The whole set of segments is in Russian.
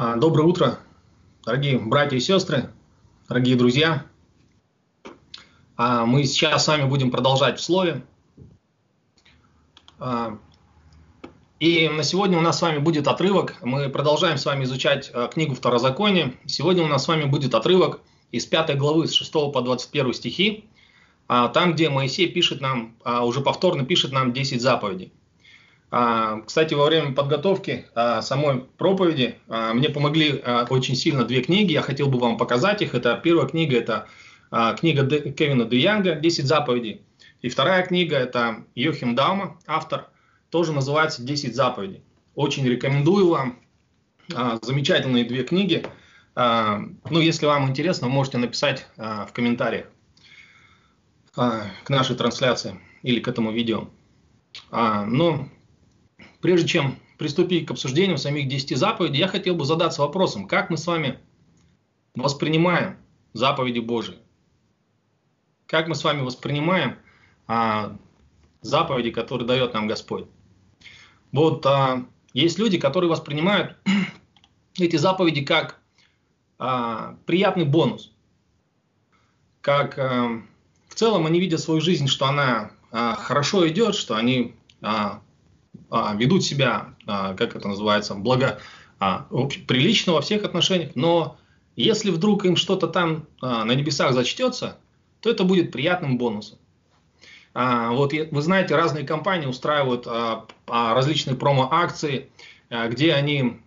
А, доброе утро, дорогие братья и сестры, дорогие друзья. А, мы сейчас с вами будем продолжать в слове. А, и на сегодня у нас с вами будет отрывок. Мы продолжаем с вами изучать книгу Второзакония. Сегодня у нас с вами будет отрывок из 5 главы с 6 по 21 стихи. Там, где Моисей пишет нам, уже повторно пишет нам 10 заповедей. А, кстати, во время подготовки а, самой проповеди а, мне помогли очень сильно две книги. Я хотел бы вам показать их. Это первая книга, это книга Кевина Де «10 заповедей». И вторая книга, это Йохим Даума, автор, тоже называется «10 заповедей». Очень рекомендую вам. Замечательные две книги. Ну, если вам интересно, можете написать в комментариях к нашей трансляции или к этому видео. Но Прежде чем приступить к обсуждению самих 10 заповедей, я хотел бы задаться вопросом, как мы с вами воспринимаем заповеди Божии? Как мы с вами воспринимаем а, заповеди, которые дает нам Господь? Вот а, есть люди, которые воспринимают эти заповеди как а, приятный бонус, как а, в целом они видят свою жизнь, что она а, хорошо идет, что они а, а, ведут себя, а, как это называется, благо, а, прилично во всех отношениях, но если вдруг им что-то там на небесах зачтется, то это будет приятным бонусом. Вот вы знаете, разные компании устраивают различные промо-акции, где они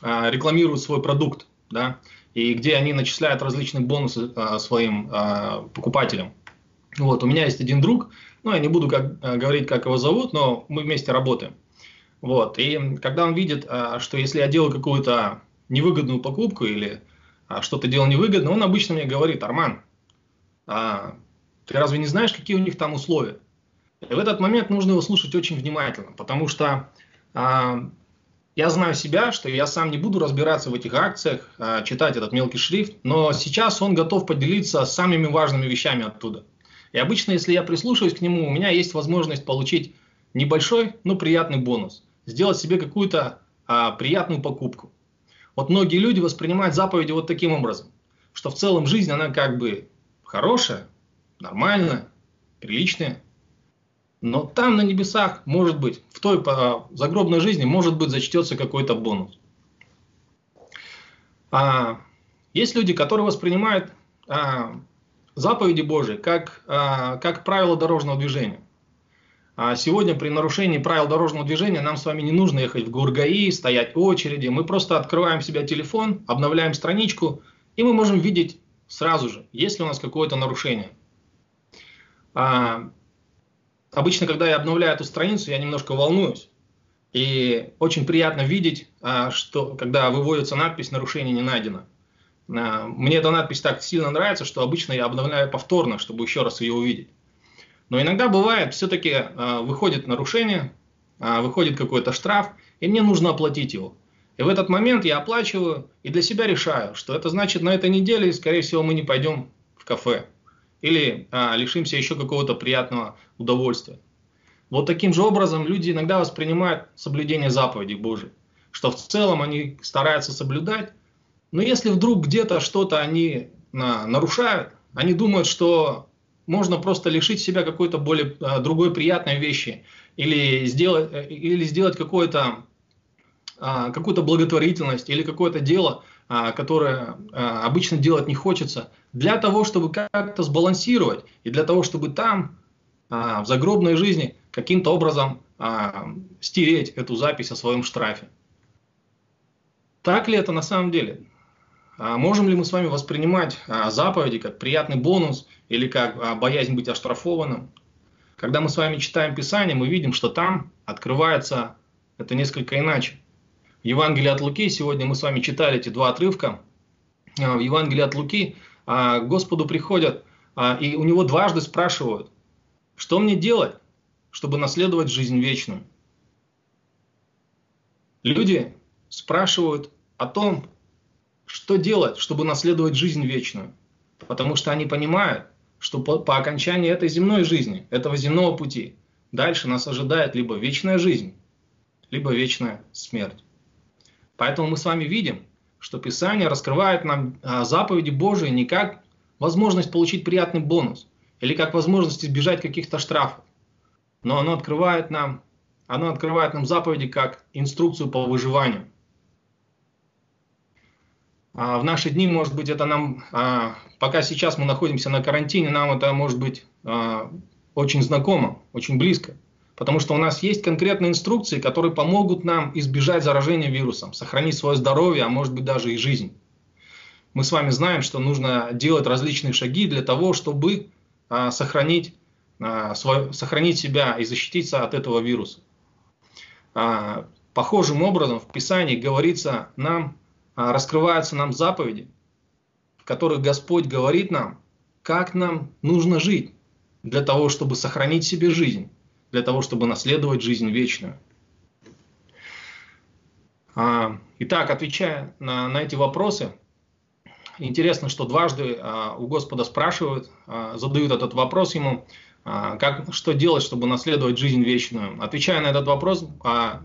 рекламируют свой продукт, да, и где они начисляют различные бонусы своим покупателям. Вот, у меня есть один друг, ну, я не буду как, говорить, как его зовут, но мы вместе работаем. Вот, и когда он видит, а, что если я делаю какую-то невыгодную покупку или а, что-то делал невыгодно, он обычно мне говорит, Арман, ты разве не знаешь, какие у них там условия? И в этот момент нужно его слушать очень внимательно, потому что я знаю себя, что я сам не буду разбираться в этих акциях, читать этот мелкий шрифт, но сейчас он готов поделиться самыми важными вещами оттуда – и обычно, если я прислушиваюсь к нему, у меня есть возможность получить небольшой, но приятный бонус. Сделать себе какую-то а, приятную покупку. Вот многие люди воспринимают заповеди вот таким образом, что в целом жизнь, она как бы хорошая, нормальная, приличная, но там на небесах, может быть, в той а, загробной жизни, может быть, зачтется какой-то бонус. А, есть люди, которые воспринимают а, заповеди Божии как, а, как правило дорожного движения. А сегодня при нарушении правил дорожного движения нам с вами не нужно ехать в ГУРГАИ, стоять в очереди. Мы просто открываем себя телефон, обновляем страничку, и мы можем видеть сразу же, есть ли у нас какое-то нарушение. А, обычно, когда я обновляю эту страницу, я немножко волнуюсь. И очень приятно видеть, а, что когда выводится надпись «Нарушение не найдено». А, мне эта надпись так сильно нравится, что обычно я обновляю повторно, чтобы еще раз ее увидеть. Но иногда бывает, все-таки а, выходит нарушение, а, выходит какой-то штраф, и мне нужно оплатить его. И в этот момент я оплачиваю и для себя решаю, что это значит на этой неделе, скорее всего, мы не пойдем в кафе. Или а, лишимся еще какого-то приятного удовольствия. Вот таким же образом люди иногда воспринимают соблюдение заповедей Божьих, что в целом они стараются соблюдать, но если вдруг где-то что-то они на, нарушают, они думают, что можно просто лишить себя какой-то более а, другой приятной вещи или сделать, или сделать какое-то а, какую-то благотворительность или какое-то дело, а, которое обычно делать не хочется, для того, чтобы как-то сбалансировать и для того, чтобы там, в загробной жизни, каким-то образом стереть эту запись о своем штрафе. Так ли это на самом деле? А можем ли мы с вами воспринимать а, заповеди как приятный бонус или как а, боязнь быть оштрафованным? Когда мы с вами читаем Писание, мы видим, что там открывается это несколько иначе. В Евангелии от Луки, сегодня мы с вами читали эти два отрывка, в Евангелии от Луки к Господу приходят и у него дважды спрашивают, что мне делать, чтобы наследовать жизнь вечную? Люди спрашивают о том, что делать, чтобы наследовать жизнь вечную? Потому что они понимают, что по, по окончании этой земной жизни, этого земного пути, дальше нас ожидает либо вечная жизнь, либо вечная смерть. Поэтому мы с вами видим, что Писание раскрывает нам а, заповеди Божии не как возможность получить приятный бонус или как возможность избежать каких-то штрафов, но оно открывает нам, оно открывает нам заповеди как инструкцию по выживанию. А в наши дни, может быть, это нам, а, пока сейчас мы находимся на карантине, нам это может быть а, очень знакомо, очень близко. Потому что у нас есть конкретные инструкции, которые помогут нам избежать заражения вирусом, сохранить свое здоровье, а может быть даже и жизнь. Мы с вами знаем, что нужно делать различные шаги для того, чтобы сохранить, сохранить себя и защититься от этого вируса. Похожим образом в Писании говорится нам, раскрываются нам заповеди, в которых Господь говорит нам, как нам нужно жить для того, чтобы сохранить себе жизнь для того, чтобы наследовать жизнь вечную. А, итак, отвечая на, на эти вопросы, интересно, что дважды а, у Господа спрашивают, а, задают этот вопрос ему, как, что делать, чтобы наследовать жизнь вечную. Отвечая на этот вопрос,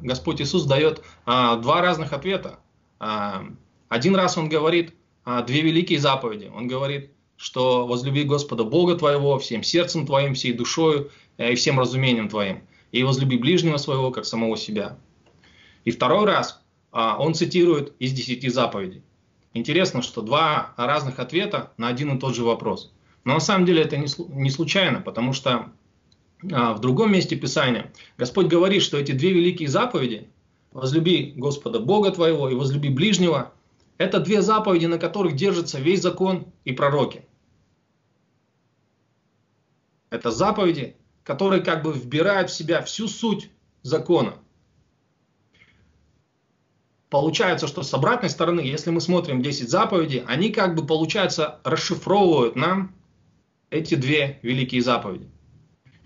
Господь Иисус дает два разных ответа. Один раз Он говорит две великие заповеди. Он говорит, что возлюби Господа Бога твоего всем сердцем твоим, всей душою Э, и всем разумением твоим, и возлюби ближнего своего, как самого себя. И второй раз а, он цитирует из десяти заповедей. Интересно, что два разных ответа на один и тот же вопрос. Но на самом деле это не случайно, потому что а, в другом месте Писания Господь говорит, что эти две великие заповеди, возлюби Господа Бога твоего и возлюби ближнего, это две заповеди, на которых держится весь закон и пророки. Это заповеди, который как бы вбирает в себя всю суть закона. Получается, что с обратной стороны, если мы смотрим 10 заповедей, они как бы, получается, расшифровывают нам эти две великие заповеди.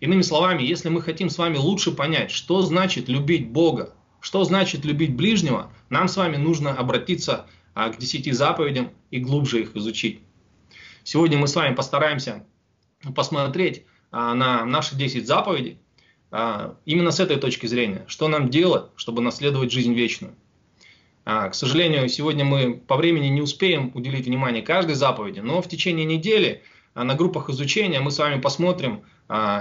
Иными словами, если мы хотим с вами лучше понять, что значит любить Бога, что значит любить ближнего, нам с вами нужно обратиться к десяти заповедям и глубже их изучить. Сегодня мы с вами постараемся посмотреть а, на наши 10 заповедей а, именно с этой точки зрения. Что нам делать, чтобы наследовать жизнь вечную? А, к сожалению, сегодня мы по времени не успеем уделить внимание каждой заповеди, но в течение недели на группах изучения мы с вами посмотрим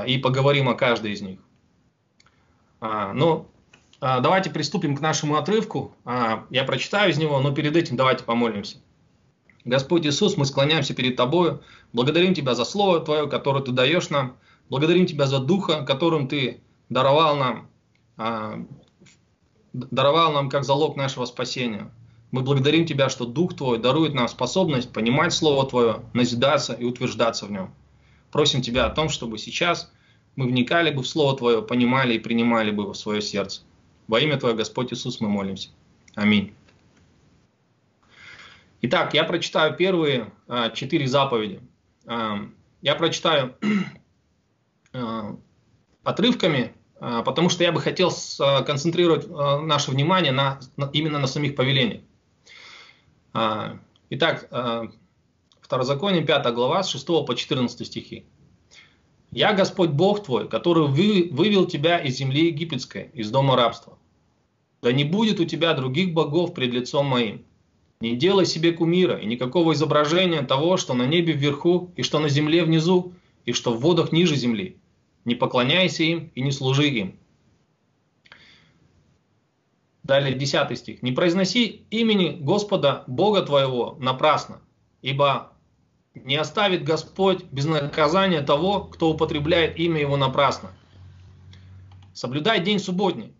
и поговорим о каждой из них. Но давайте приступим к нашему отрывку. Я прочитаю из него, но перед этим давайте помолимся. Господь Иисус, мы склоняемся перед Тобою, благодарим Тебя за Слово Твое, которое Ты даешь нам, благодарим Тебя за Духа, которым Ты даровал нам, а, даровал нам как залог нашего спасения. Мы благодарим Тебя, что Дух Твой дарует нам способность понимать Слово Твое, назидаться и утверждаться в нем. Просим Тебя о том, чтобы сейчас мы вникали бы в Слово Твое, понимали и принимали бы его в свое сердце. Во имя Твое, Господь Иисус, мы молимся. Аминь. Итак, я прочитаю первые а, четыре заповеди. А, я прочитаю а, отрывками, потому что я бы хотел сконцентрировать наше внимание на, именно на самих повелениях. Итак, Второзаконие 5 глава с 6 по 14 стихи. «Я Господь Бог твой, который вы, вывел тебя из земли египетской, из дома рабства. Да не будет у тебя других богов пред лицом моим. Не делай себе кумира и никакого изображения того, что на небе вверху, и что на земле внизу, и что в водах ниже земли. Не поклоняйся им и не служи им. Далее 10 стих. «Не произноси имени Господа Бога твоего напрасно, ибо не оставит Господь без наказания того, кто употребляет имя Его напрасно. Соблюдай день субботний,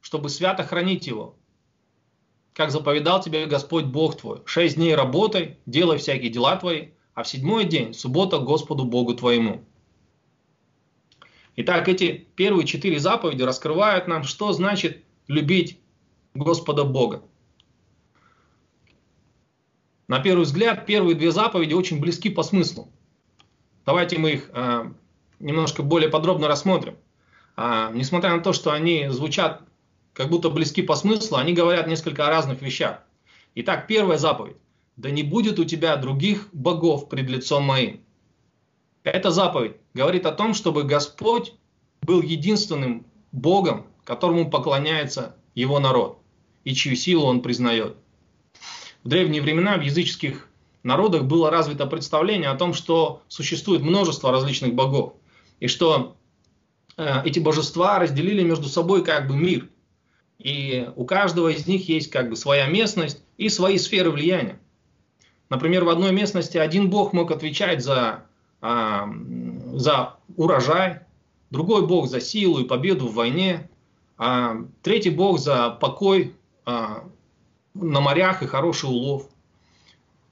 чтобы свято хранить его как заповедал тебе Господь Бог твой. Шесть дней работай, делай всякие дела твои, а в седьмой день суббота Господу Богу твоему. Итак, эти первые четыре заповеди раскрывают нам, что значит любить Господа Бога. На первый взгляд, первые две заповеди очень близки по смыслу. Давайте мы их э, немножко более подробно рассмотрим. А, несмотря на то, что они звучат как будто близки по смыслу, они говорят несколько о разных вещах. Итак, первая заповедь. Да не будет у тебя других богов пред лицом моим. Эта заповедь говорит о том, чтобы Господь был единственным Богом, которому поклоняется его народ. и чью силу он признает. В древние времена в языческих народах было развито представление о том, что существует множество различных богов, и что э, эти божества разделили между собой как бы мир. И у каждого из них есть как бы своя местность и свои сферы влияния. Например, в одной местности один бог мог отвечать за, э, за урожай, другой бог за силу и победу в войне, а третий бог за покой э, на морях и хороший улов.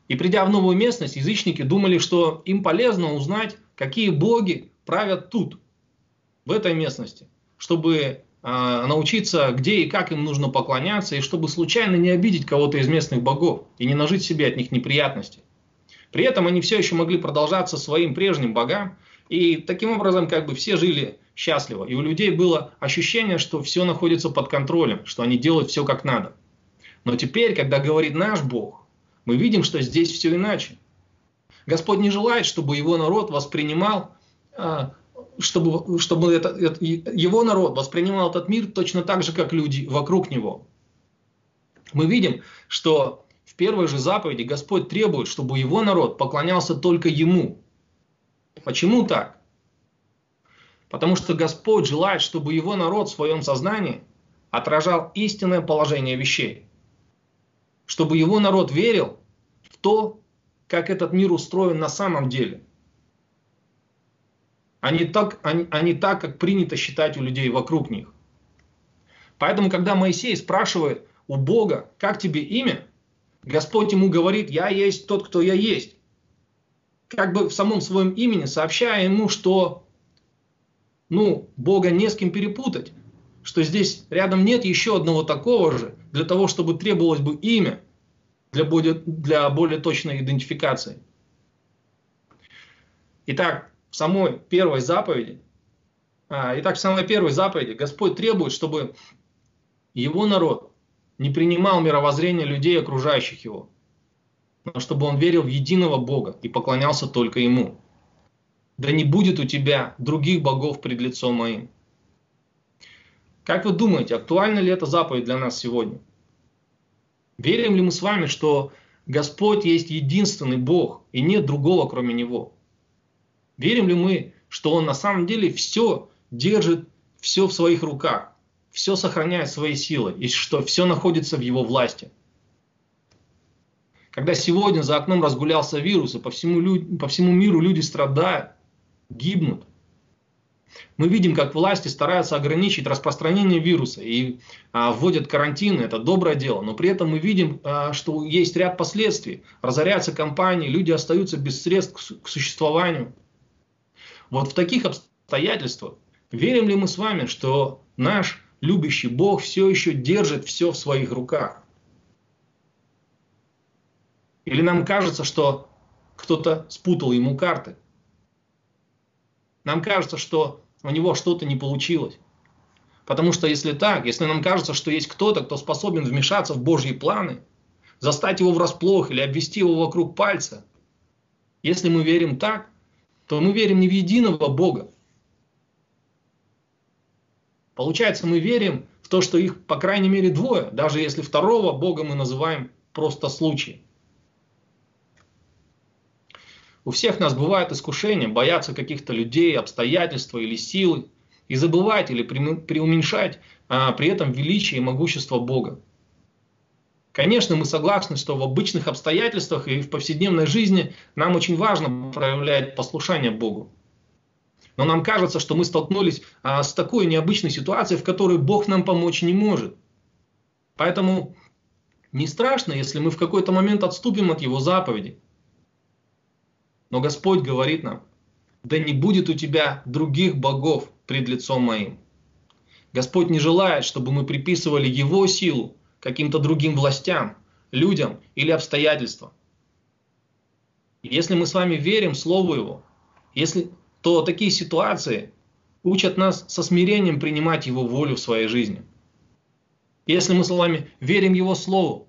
И придя в новую местность, язычники думали, что им полезно узнать, какие боги правят тут, в этой местности, чтобы э, научиться, где и как им нужно поклоняться, и чтобы случайно не обидеть кого-то из местных богов и не нажить себе от них неприятности. При этом они все еще могли продолжаться своим прежним богам, и таким образом как бы все жили счастливо. И у людей было ощущение, что все находится под контролем, что они делают все как надо. Но теперь, когда говорит наш Бог, мы видим, что здесь все иначе. Господь не желает, чтобы его народ воспринимал, а, чтобы, чтобы это, это, его народ воспринимал этот мир точно так же, как люди вокруг него. Мы видим, что в первой же заповеди Господь требует, чтобы его народ поклонялся только ему. Почему так? Потому что Господь желает, чтобы его народ в своем сознании отражал истинное положение вещей чтобы его народ верил в то, как этот мир устроен на самом деле. А не так, а, а не так, как принято считать у людей вокруг них. Поэтому, когда Моисей спрашивает у Бога, как тебе имя, Господь ему говорит, я есть тот, кто я есть. Как бы в самом своем имени сообщая ему, что ну, Бога не с кем перепутать что здесь рядом нет еще одного такого же, для того, чтобы требовалось бы имя для более, для более точной идентификации. Итак, в самой первой заповеди, а, итак, в самой первой заповеди Господь требует, чтобы его народ не принимал мировоззрение людей, окружающих его, но чтобы он верил в единого Бога и поклонялся только Ему. Да не будет у тебя других богов пред лицом моим. Как вы думаете, актуальна ли эта заповедь для нас сегодня? Верим ли мы с вами, что Господь есть единственный Бог и нет другого, кроме Него? Верим ли мы, что Он на самом деле все держит, все в своих руках, все сохраняет своей силой и что все находится в Его власти? Когда сегодня за окном разгулялся вирус и по всему, по всему миру люди страдают, гибнут, мы видим, как власти стараются ограничить распространение вируса и а, вводят карантины, это доброе дело, но при этом мы видим, а, что есть ряд последствий. Разоряются компании, люди остаются без средств к, к существованию. Вот в таких обстоятельствах верим ли мы с вами, что наш любящий Бог все еще держит все в своих руках? Или нам кажется, что кто-то спутал ему карты? Нам кажется, что у него что-то не получилось. Потому что если так, если нам кажется, что есть кто-то, кто способен вмешаться в Божьи планы, застать его врасплох или обвести его вокруг пальца, если мы верим так, то мы верим не в единого Бога. Получается, мы верим в то, что их, по крайней мере, двое, даже если второго Бога мы называем просто случай. У всех нас бывает искушение бояться каких-то людей, обстоятельств или силы и забывать или преуменьшать а, при этом величие и могущество Бога. Конечно, мы согласны, что в обычных обстоятельствах и в повседневной жизни нам очень важно проявлять послушание Богу. Но нам кажется, что мы столкнулись а, с такой необычной ситуацией, в которой Бог нам помочь не может. Поэтому не страшно, если мы в какой-то момент отступим от Его заповедей. Но Господь говорит нам, да не будет у тебя других богов пред лицом моим. Господь не желает, чтобы мы приписывали Его силу каким-то другим властям, людям или обстоятельствам. Если мы с вами верим Слову Его, если, то такие ситуации учат нас со смирением принимать Его волю в своей жизни. Если мы с вами верим Его Слову,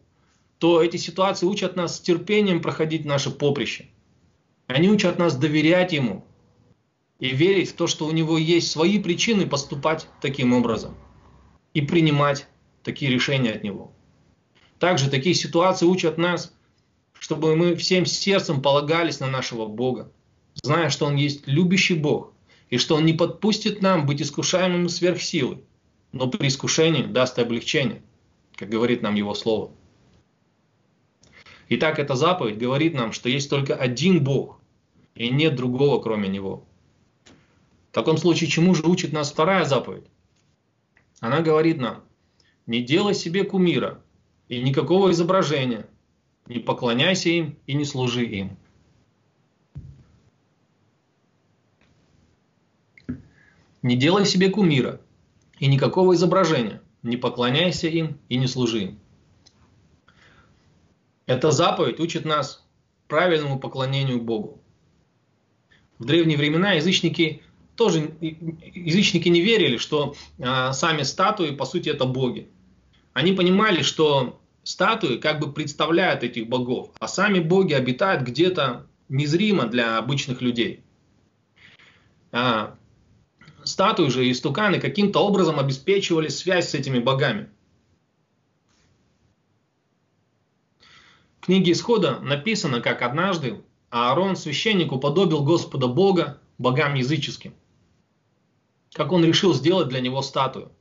то эти ситуации учат нас с терпением проходить наше поприще – они учат нас доверять Ему и верить в то, что у Него есть свои причины поступать таким образом и принимать такие решения от Него. Также такие ситуации учат нас, чтобы мы всем сердцем полагались на нашего Бога, зная, что Он есть любящий Бог, и что Он не подпустит нам быть искушаемыми сверхсилой, но при искушении даст облегчение, как говорит нам Его Слово. Итак, эта заповедь говорит нам, что есть только один Бог, и нет другого, кроме Него. В таком случае, чему же учит нас вторая заповедь? Она говорит нам, не делай себе кумира и никакого изображения, не поклоняйся им и не служи им. Не делай себе кумира и никакого изображения, не поклоняйся им и не служи им. Эта заповедь учит нас правильному поклонению Богу. В древние времена язычники тоже язычники не верили, что а, сами статуи по сути это боги. Они понимали, что статуи как бы представляют этих богов, а сами боги обитают где-то незримо для обычных людей. А, статуи же и стуканы каким-то образом обеспечивали связь с этими богами. Книге Исхода написано, как однажды Аарон, священник, уподобил Господа Бога богам языческим. Как он решил сделать для него статую.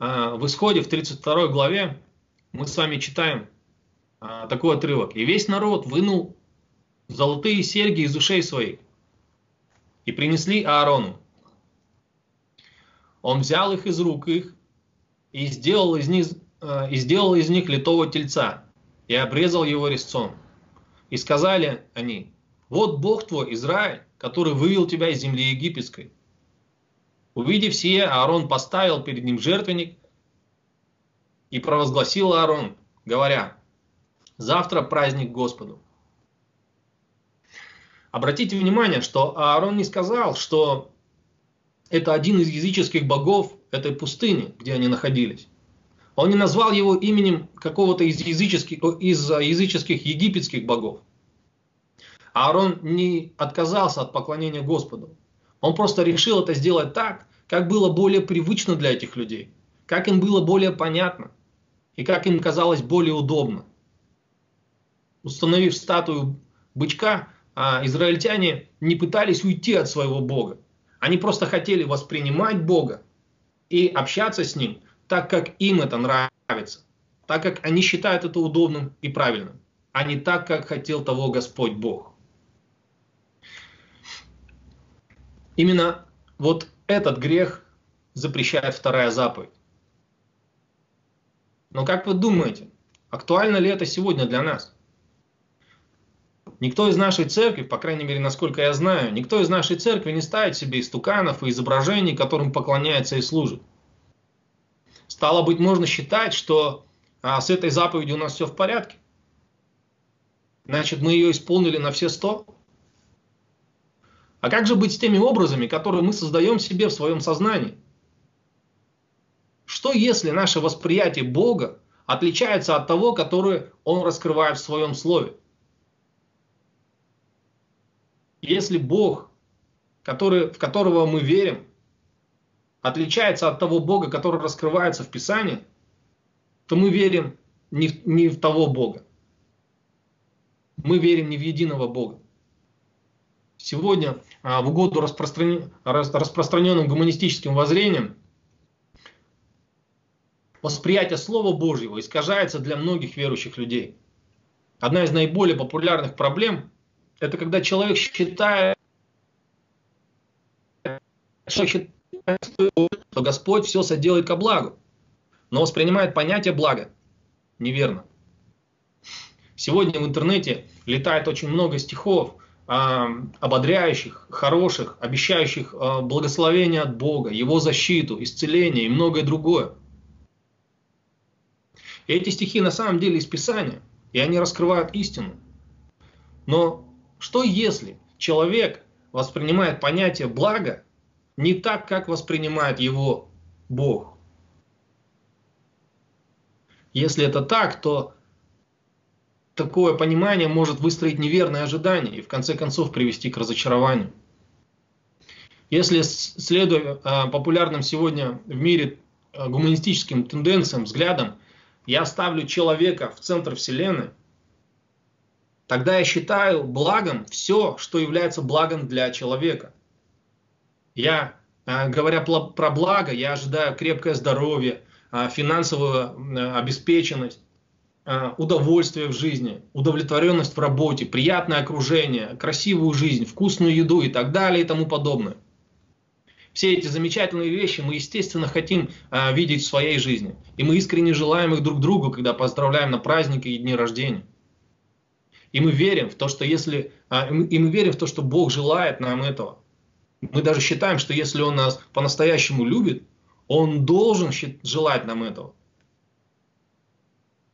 А, в Исходе в 32 главе мы с вами читаем а, такой отрывок. «И весь народ вынул золотые серьги из ушей своих и принесли Аарону. Он взял их из рук их и сделал из них, а, и сделал из них литого тельца и обрезал его резцом. И сказали они, вот Бог твой, Израиль, который вывел тебя из земли египетской. Увидев сие, Аарон поставил перед ним жертвенник и провозгласил Аарон, говоря, завтра праздник Господу. Обратите внимание, что Аарон не сказал, что это один из языческих богов этой пустыни, где они находились. Он не назвал его именем какого-то из языческих, из языческих египетских богов. Аарон не отказался от поклонения Господу. Он просто решил это сделать так, как было более привычно для этих людей, как им было более понятно и как им казалось более удобно. Установив статую бычка, а, израильтяне не пытались уйти от своего Бога. Они просто хотели воспринимать Бога и общаться с Ним так, как им это нравится, так, как они считают это удобным и правильным, а не так, как хотел того Господь Бог. Именно вот этот грех запрещает вторая заповедь. Но как вы думаете, актуально ли это сегодня для нас? Никто из нашей церкви, по крайней мере, насколько я знаю, никто из нашей церкви не ставит себе истуканов и изображений, которым поклоняется и служит. Стало быть, можно считать, что а, с этой заповедью у нас все в порядке. Значит, мы ее исполнили на все сто. А как же быть с теми образами, которые мы создаем себе в своем сознании? Что если наше восприятие Бога отличается от того, которое Он раскрывает в своем слове? Если Бог, который, в которого мы верим, отличается от того Бога, который раскрывается в Писании, то мы верим не в, не в того Бога. Мы верим не в единого Бога. Сегодня а, в угоду распространен, распространенным гуманистическим воззрением восприятие Слова Божьего искажается для многих верующих людей. Одна из наиболее популярных проблем – это когда человек считает, считает что Господь все соделает ко благу, но воспринимает понятие блага неверно. Сегодня в интернете летает очень много стихов, э, ободряющих, хороших, обещающих э, благословение от Бога, Его защиту, исцеление и многое другое. И эти стихи на самом деле из Писания, и они раскрывают истину. Но что если человек воспринимает понятие блага не так, как воспринимает его Бог. Если это так, то такое понимание может выстроить неверные ожидания и в конце концов привести к разочарованию. Если, следуя а, популярным сегодня в мире а, гуманистическим тенденциям, взглядам, я ставлю человека в центр Вселенной, тогда я считаю благом все, что является благом для человека. Я, э, говоря про благо, я ожидаю крепкое здоровье, э, финансовую э, обеспеченность, удовольствие в жизни, удовлетворенность в работе, приятное окружение, красивую жизнь, вкусную еду и так далее и тому подобное. Все эти замечательные вещи мы, естественно, хотим видеть в своей жизни. И мы искренне желаем их друг другу, когда поздравляем на праздники и дни рождения. И мы верим в то, что если, а, и мы верим в то, что Бог желает нам этого. Мы даже считаем, что если Он нас по-настоящему любит, Он должен желать нам этого.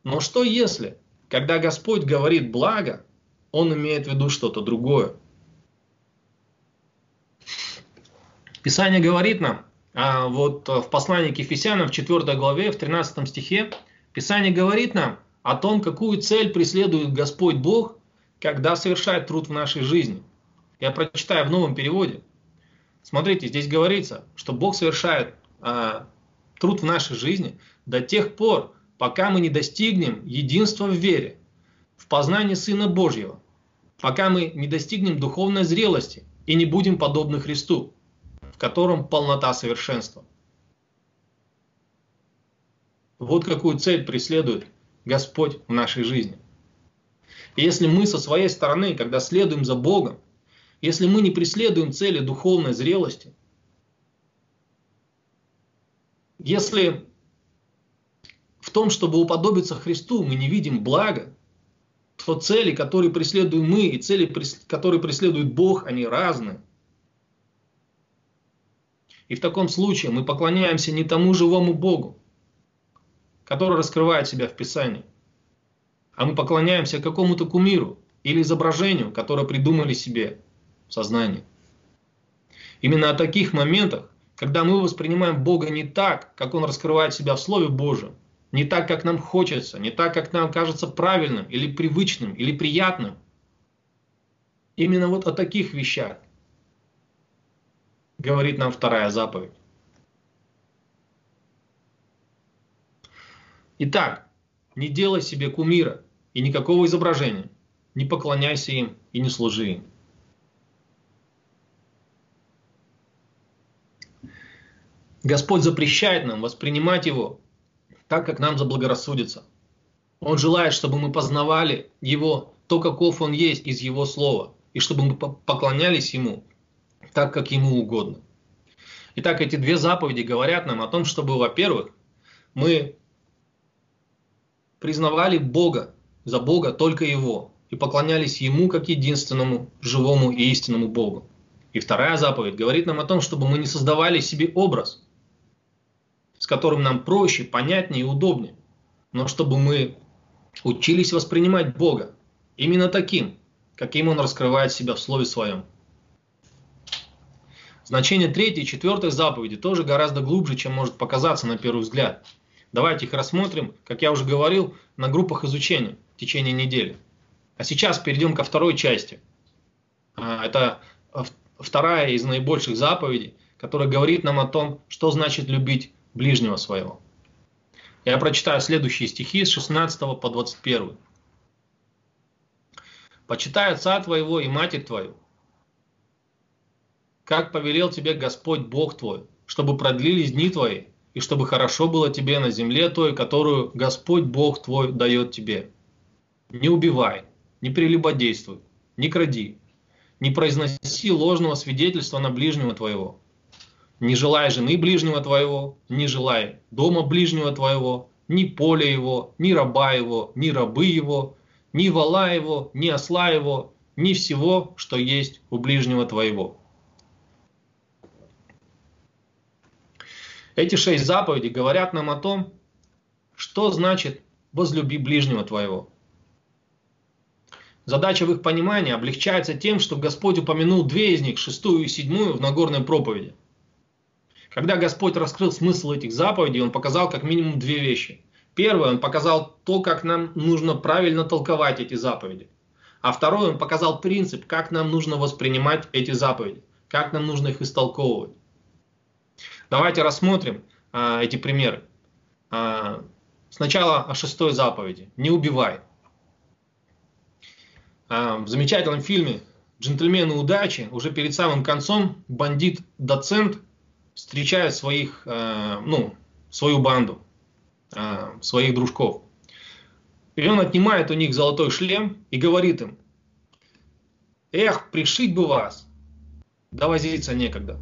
Но что если, когда Господь говорит благо, Он имеет в виду что-то другое? Писание говорит нам, а вот в послании к Ефесянам в 4 главе, в 13 стихе, Писание говорит нам, о том, какую цель преследует Господь Бог, когда совершает труд в нашей жизни. Я прочитаю в новом переводе. Смотрите, здесь говорится, что Бог совершает а, труд в нашей жизни до тех пор, пока мы не достигнем единства в вере, в познании Сына Божьего, пока мы не достигнем духовной зрелости и не будем подобны Христу, в котором полнота совершенства. Вот какую цель преследует Господь в нашей жизни. И если мы со своей стороны, когда следуем за Богом, если мы не преследуем цели духовной зрелости, если в том, чтобы уподобиться Христу, мы не видим блага, то цели, которые преследуем мы, и цели, которые преследует Бог, они разные. И в таком случае мы поклоняемся не тому живому Богу, который раскрывает себя в Писании. А мы поклоняемся какому-то кумиру или изображению, которое придумали себе в сознании. Именно о таких моментах, когда мы воспринимаем Бога не так, как Он раскрывает себя в Слове Божьем, не так, как нам хочется, не так, как нам кажется правильным или привычным или приятным. Именно вот о таких вещах говорит нам вторая заповедь. Итак, не делай себе кумира и никакого изображения, не поклоняйся им и не служи им. Господь запрещает нам воспринимать Его так, как нам заблагорассудится. Он желает, чтобы мы познавали Его, то, каков Он есть из Его Слова, и чтобы мы поклонялись Ему так, как Ему угодно. Итак, эти две заповеди говорят нам о том, чтобы, во-первых, мы признавали Бога за Бога только Его и поклонялись Ему как единственному живому и истинному Богу. И вторая заповедь говорит нам о том, чтобы мы не создавали себе образ, с которым нам проще, понятнее и удобнее, но чтобы мы учились воспринимать Бога именно таким, каким Он раскрывает себя в Слове Своем. Значение третьей и четвертой заповеди тоже гораздо глубже, чем может показаться на первый взгляд – Давайте их рассмотрим, как я уже говорил, на группах изучения в течение недели. А сейчас перейдем ко второй части. А, это вторая из наибольших заповедей, которая говорит нам о том, что значит любить ближнего своего. Я прочитаю следующие стихи с 16 по 21. «Почитай отца твоего и матерь твою, как повелел тебе Господь Бог твой, чтобы продлились дни твои, и чтобы хорошо было тебе на земле той, которую Господь Бог твой дает тебе. Не убивай, не прелюбодействуй, не кради, не произноси ложного свидетельства на ближнего твоего. Не желай жены ближнего твоего, не желай дома ближнего твоего, ни поля его, ни раба его, ни рабы его, ни вала его, ни осла его, ни всего, что есть у ближнего твоего. Эти шесть заповедей говорят нам о том, что значит «возлюби ближнего твоего». Задача в их понимании облегчается тем, что Господь упомянул две из них, шестую и седьмую, в Нагорной проповеди. Когда Господь раскрыл смысл этих заповедей, Он показал как минимум две вещи. Первое, Он показал то, как нам нужно правильно толковать эти заповеди. А второе, Он показал принцип, как нам нужно воспринимать эти заповеди, как нам нужно их истолковывать. Давайте рассмотрим а, эти примеры. А, сначала о шестой заповеди. Не убивай. А, в замечательном фильме «Джентльмены удачи» уже перед самым концом бандит-доцент встречает своих, э, ну, свою банду, э, своих дружков. И он отнимает у них золотой шлем и говорит им, эх, пришить бы вас, да возиться некогда.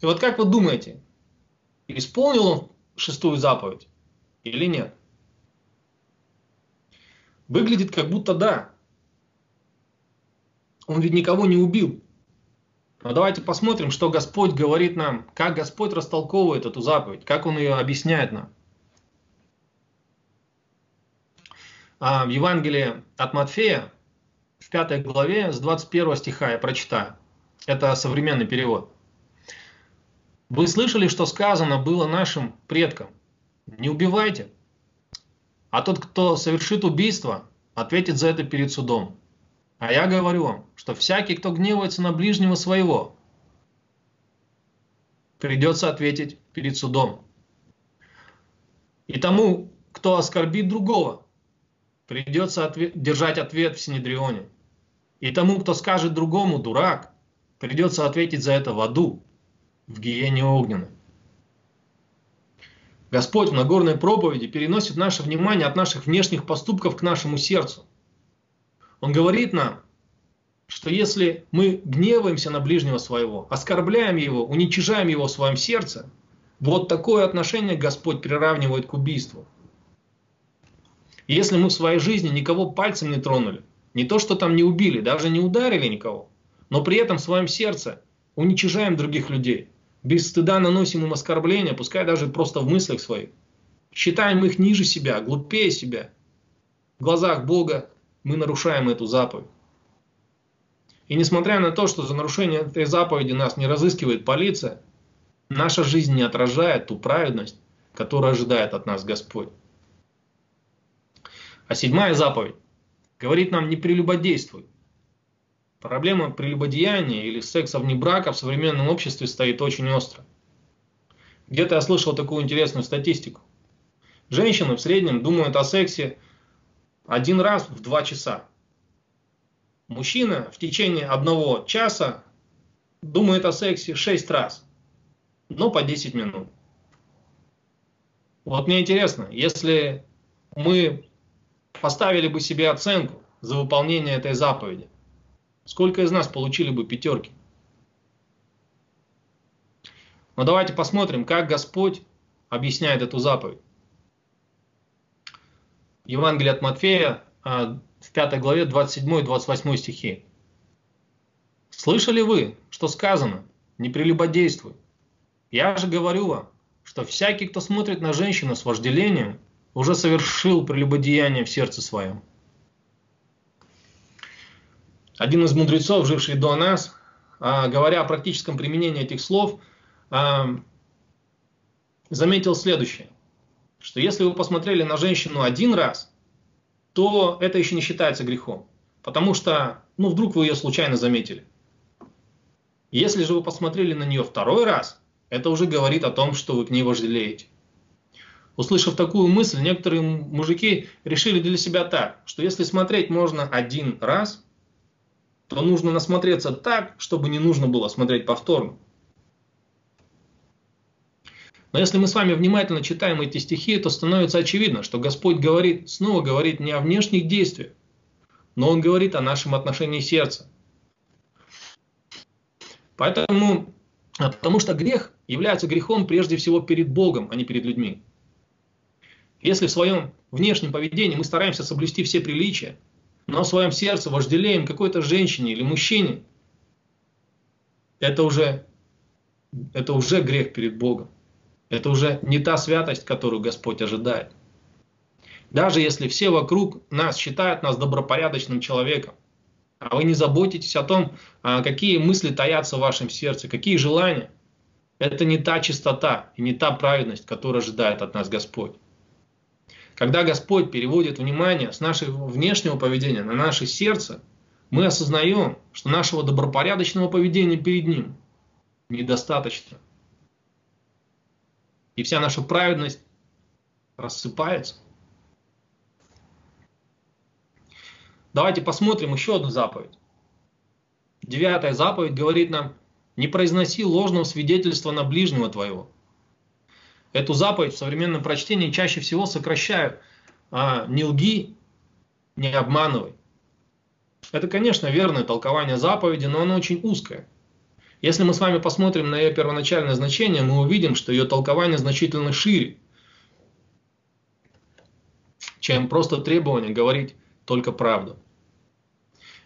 И вот как вы думаете, исполнил он шестую заповедь или нет? Выглядит как будто да. Он ведь никого не убил. Но давайте посмотрим, что Господь говорит нам, как Господь растолковывает эту заповедь, как Он ее объясняет нам. А в Евангелии от Матфея, в пятой главе, с 21 стиха я прочитаю. Это современный перевод. Вы слышали, что сказано было нашим предкам? Не убивайте. А тот, кто совершит убийство, ответит за это перед судом. А я говорю вам, что всякий, кто гневается на ближнего своего, придется ответить перед судом. И тому, кто оскорбит другого, придется ответ, держать ответ в Синедрионе. И тому, кто скажет другому «дурак», придется ответить за это в аду, в гиене огненной. Господь в Нагорной проповеди переносит наше внимание от наших внешних поступков к нашему сердцу. Он говорит нам, что если мы гневаемся на ближнего своего, оскорбляем его, уничижаем его в своем сердце, вот такое отношение Господь приравнивает к убийству. Если мы в своей жизни никого пальцем не тронули, не то, что там не убили, даже не ударили никого, но при этом в своем сердце уничижаем других людей, без стыда наносим им оскорбления, пускай даже просто в мыслях своих, считаем их ниже себя, глупее себя, в глазах Бога мы нарушаем эту заповедь. И несмотря на то, что за нарушение этой заповеди нас не разыскивает полиция, наша жизнь не отражает ту праведность, которую ожидает от нас Господь. А седьмая заповедь говорит нам не прелюбодействуй. Проблема прелюбодеяния или секса вне брака в современном обществе стоит очень остро. Где-то я слышал такую интересную статистику. Женщины в среднем думают о сексе один раз в два часа. Мужчина в течение одного часа думает о сексе шесть раз, но по 10 минут. Вот мне интересно, если мы поставили бы себе оценку за выполнение этой заповеди, сколько из нас получили бы пятерки? Но давайте посмотрим, как Господь объясняет эту заповедь. Евангелие от Матфея а, в 5 главе 27-28 стихи. Слышали вы, что сказано, не прелюбодействуй. Я же говорю вам, что всякий, кто смотрит на женщину с вожделением, уже совершил прелюбодеяние в сердце своем. Один из мудрецов, живший до нас, а, говоря о практическом применении этих слов, а, заметил следующее что если вы посмотрели на женщину один раз, то это еще не считается грехом. Потому что, ну, вдруг вы ее случайно заметили. Если же вы посмотрели на нее второй раз, это уже говорит о том, что вы к ней вожделеете. Услышав такую мысль, некоторые мужики решили для себя так, что если смотреть можно один раз, то нужно насмотреться так, чтобы не нужно было смотреть повторно. Но если мы с вами внимательно читаем эти стихи, то становится очевидно, что Господь говорит, снова говорит не о внешних действиях, но Он говорит о нашем отношении сердца. Поэтому, потому что грех является грехом прежде всего перед Богом, а не перед людьми. Если в своем внешнем поведении мы стараемся соблюсти все приличия, но в своем сердце вожделеем какой-то женщине или мужчине, это уже, это уже грех перед Богом. Это уже не та святость, которую Господь ожидает. Даже если все вокруг нас считают нас добропорядочным человеком, а вы не заботитесь о том, а, какие мысли таятся в вашем сердце, какие желания, это не та чистота и не та праведность, которую ожидает от нас Господь. Когда Господь переводит внимание с нашего внешнего поведения на наше сердце, мы осознаем, что нашего добропорядочного поведения перед Ним недостаточно – и вся наша праведность рассыпается. Давайте посмотрим еще одну заповедь. Девятая заповедь говорит нам, не произноси ложного свидетельства на ближнего твоего. Эту заповедь в современном прочтении чаще всего сокращают. А, не лги, не обманывай. Это, конечно, верное толкование заповеди, но оно очень узкое. Если мы с вами посмотрим на ее первоначальное значение, мы увидим, что ее толкование значительно шире, чем просто требование говорить только правду.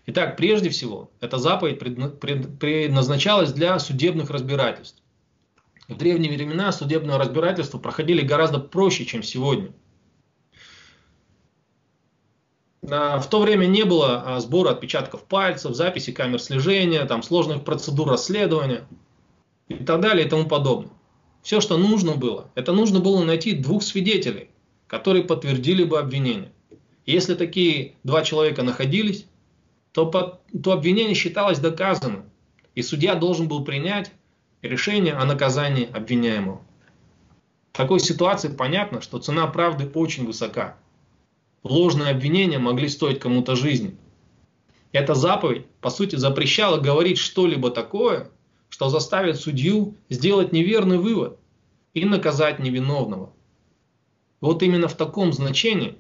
Итак, прежде всего, эта заповедь предназначалась для судебных разбирательств. В древние времена судебные разбирательства проходили гораздо проще, чем сегодня. В то время не было а, сбора отпечатков пальцев, записи камер слежения, там, сложных процедур расследования и так далее и тому подобное. Все, что нужно было, это нужно было найти двух свидетелей, которые подтвердили бы обвинение. Если такие два человека находились, то, под, то обвинение считалось доказанным, и судья должен был принять решение о наказании обвиняемого. В такой ситуации понятно, что цена правды очень высока. Ложные обвинения могли стоить кому-то жизни. Эта заповедь, по сути, запрещала говорить что-либо такое, что заставит судью сделать неверный вывод и наказать невиновного. Вот именно в таком значении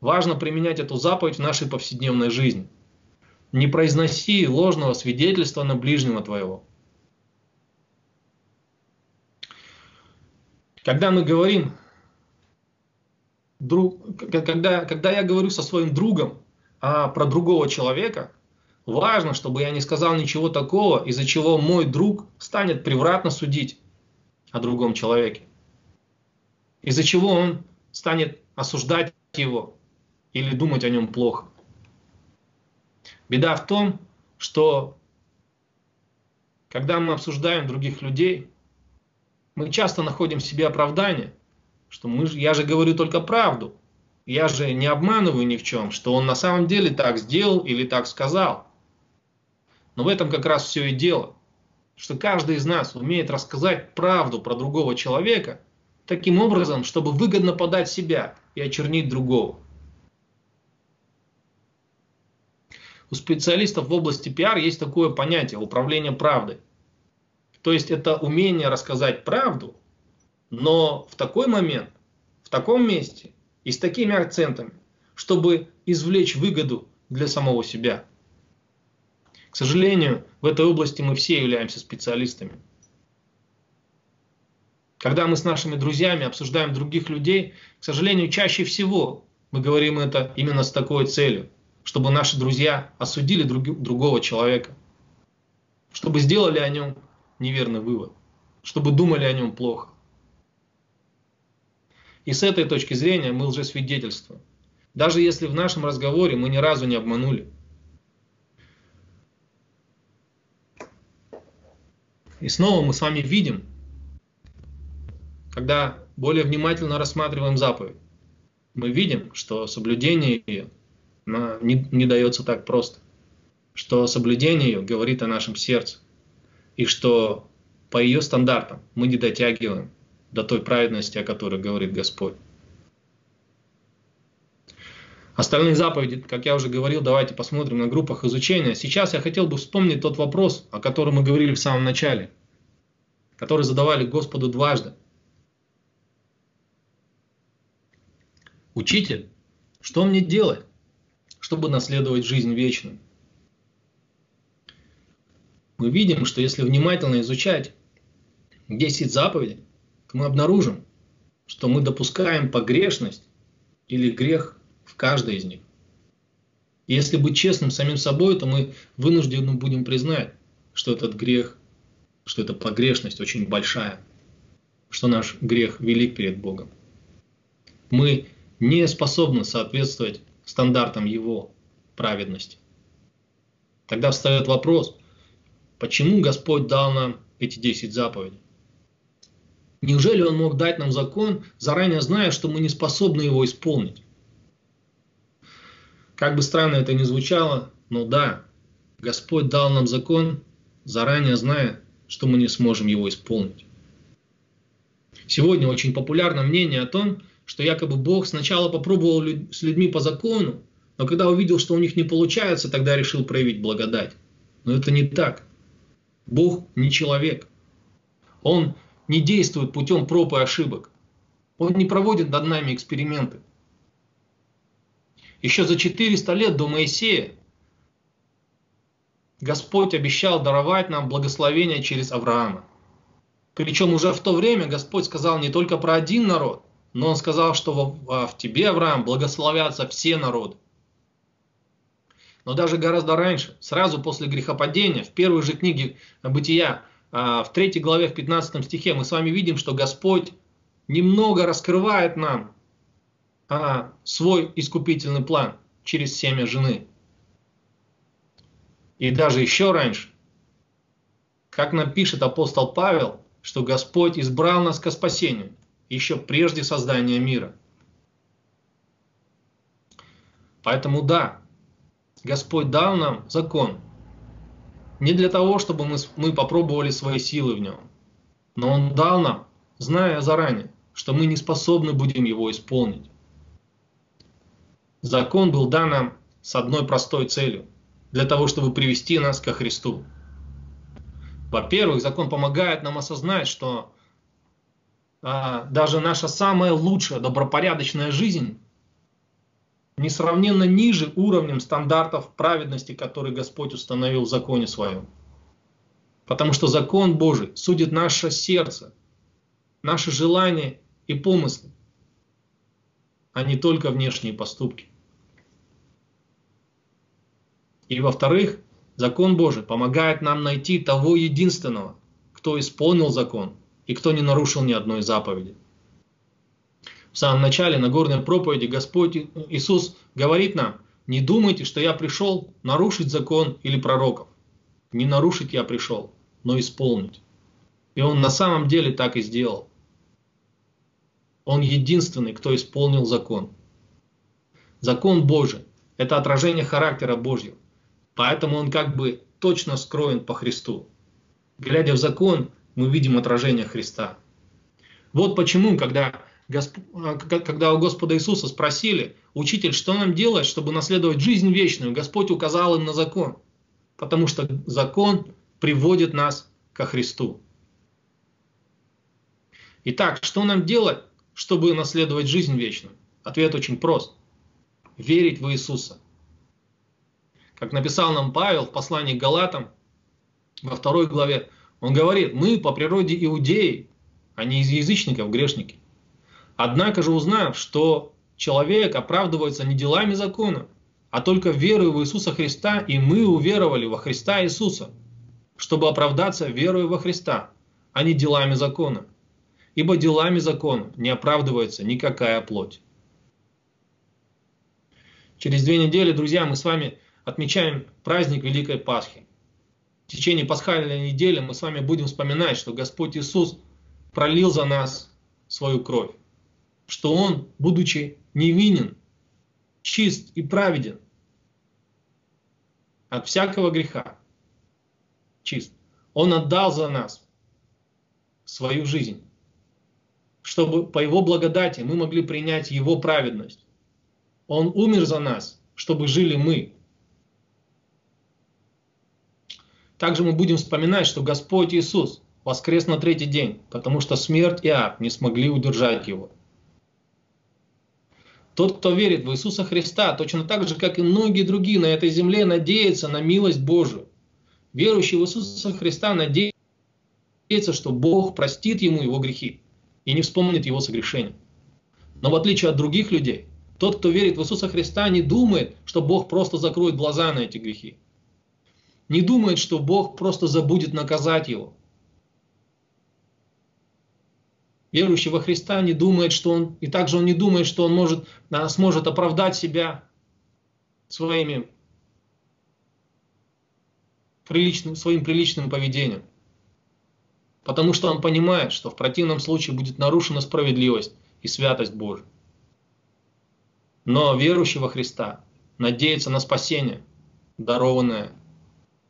важно применять эту заповедь в нашей повседневной жизни – не произноси ложного свидетельства на ближнего твоего. Когда мы говорим, друг, когда, когда я говорю со своим другом а, про другого человека, важно, чтобы я не сказал ничего такого, из-за чего мой друг станет превратно судить о другом человеке. Из-за чего он станет осуждать его или думать о нем плохо. Беда в том, что когда мы обсуждаем других людей, мы часто находим в себе оправдание, что мы, я же говорю только правду, я же не обманываю ни в чем, что он на самом деле так сделал или так сказал. Но в этом как раз все и дело, что каждый из нас умеет рассказать правду про другого человека таким образом, чтобы выгодно подать себя и очернить другого. у специалистов в области пиар есть такое понятие управление правдой. То есть это умение рассказать правду, но в такой момент, в таком месте и с такими акцентами, чтобы извлечь выгоду для самого себя. К сожалению, в этой области мы все являемся специалистами. Когда мы с нашими друзьями обсуждаем других людей, к сожалению, чаще всего мы говорим это именно с такой целью – чтобы наши друзья осудили друг, другого человека, чтобы сделали о нем неверный вывод, чтобы думали о нем плохо. И с этой точки зрения мы лжесвидетельствуем. Даже если в нашем разговоре мы ни разу не обманули. И снова мы с вами видим, когда более внимательно рассматриваем заповедь, мы видим, что соблюдение ее не, не дается так просто. Что соблюдение ее говорит о нашем сердце. И что по ее стандартам мы не дотягиваем до той праведности, о которой говорит Господь. Остальные заповеди, как я уже говорил, давайте посмотрим на группах изучения. Сейчас я хотел бы вспомнить тот вопрос, о котором мы говорили в самом начале, который задавали Господу дважды. Учитель, что мне делать? чтобы наследовать жизнь вечную. Мы видим, что если внимательно изучать 10 заповедей, мы обнаружим, что мы допускаем погрешность или грех в каждой из них. И если быть честным самим собой, то мы вынуждены будем признать, что этот грех, что эта погрешность очень большая, что наш грех велик перед Богом. Мы не способны соответствовать стандартам его праведности. Тогда встает вопрос, почему Господь дал нам эти 10 заповедей? Неужели Он мог дать нам закон, заранее зная, что мы не способны его исполнить? Как бы странно это ни звучало, но да, Господь дал нам закон, заранее зная, что мы не сможем его исполнить. Сегодня очень популярно мнение о том, что якобы Бог сначала попробовал с людьми по закону, но когда увидел, что у них не получается, тогда решил проявить благодать. Но это не так. Бог не человек. Он не действует путем проб и ошибок. Он не проводит над нами эксперименты. Еще за 400 лет до Моисея Господь обещал даровать нам благословение через Авраама. Причем уже в то время Господь сказал не только про один народ, но Он сказал, что в, тебе, Авраам, благословятся все народы. Но даже гораздо раньше, сразу после грехопадения, в первой же книге Бытия, в третьей главе, в 15 стихе, мы с вами видим, что Господь немного раскрывает нам а, свой искупительный план через семя жены. И даже еще раньше, как напишет апостол Павел, что Господь избрал нас ко спасению еще прежде создания мира. Поэтому да, Господь дал нам закон не для того, чтобы мы, мы попробовали свои силы в нем, но Он дал нам, зная заранее, что мы не способны будем его исполнить. Закон был дан нам с одной простой целью – для того, чтобы привести нас ко Христу. Во-первых, закон помогает нам осознать, что а, даже наша самая лучшая добропорядочная жизнь несравненно ниже уровнем стандартов праведности, которые Господь установил в законе своем. Потому что закон Божий судит наше сердце, наши желания и помыслы, а не только внешние поступки. И во-вторых, закон Божий помогает нам найти того единственного, кто исполнил закон и кто не нарушил ни одной заповеди. В самом начале Нагорной проповеди Господь Иисус говорит нам, не думайте, что я пришел нарушить закон или пророков. Не нарушить я пришел, но исполнить. И Он на самом деле так и сделал. Он единственный, кто исполнил закон. Закон Божий – это отражение характера Божьего. Поэтому он как бы точно скроен по Христу. Глядя в закон, мы видим отражение Христа. Вот почему, когда, Госп... когда у Господа Иисуса спросили, «Учитель, что нам делать, чтобы наследовать жизнь вечную?» Господь указал им на закон, потому что закон приводит нас ко Христу. Итак, что нам делать, чтобы наследовать жизнь вечную? Ответ очень прост. Верить в Иисуса – как написал нам Павел в послании к Галатам, во второй главе, он говорит, мы по природе иудеи, а не из язычников грешники. Однако же узнав, что человек оправдывается не делами закона, а только верой в Иисуса Христа, и мы уверовали во Христа Иисуса, чтобы оправдаться верой во Христа, а не делами закона. Ибо делами закона не оправдывается никакая плоть. Через две недели, друзья, мы с вами отмечаем праздник Великой Пасхи. В течение пасхальной недели мы с вами будем вспоминать, что Господь Иисус пролил за нас свою кровь, что Он, будучи невинен, чист и праведен от всякого греха, чист, Он отдал за нас свою жизнь, чтобы по Его благодати мы могли принять Его праведность. Он умер за нас, чтобы жили мы, Также мы будем вспоминать, что Господь Иисус воскрес на третий день, потому что смерть и ад не смогли удержать его. Тот, кто верит в Иисуса Христа, точно так же, как и многие другие на этой земле, надеется на милость Божию. Верующий в Иисуса Христа надеется, что Бог простит ему его грехи и не вспомнит его согрешения. Но в отличие от других людей, тот, кто верит в Иисуса Христа, не думает, что Бог просто закроет глаза на эти грехи не думает, что Бог просто забудет наказать его. Верующий во Христа не думает, что он, и также он не думает, что он может, да, сможет оправдать себя своими приличным, своим приличным поведением. Потому что он понимает, что в противном случае будет нарушена справедливость и святость Божия. Но верующий во Христа надеется на спасение, дарованное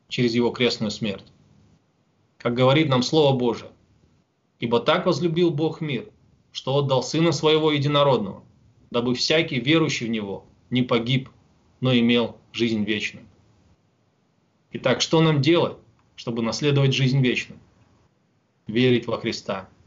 через его крестную смерть. Как говорит нам Слово Божие, «Ибо так возлюбил Бог мир, что отдал Сына Своего Единородного, дабы всякий верующий в Него не погиб, но имел жизнь вечную. Итак, что нам делать, чтобы наследовать жизнь вечную? Верить во Христа –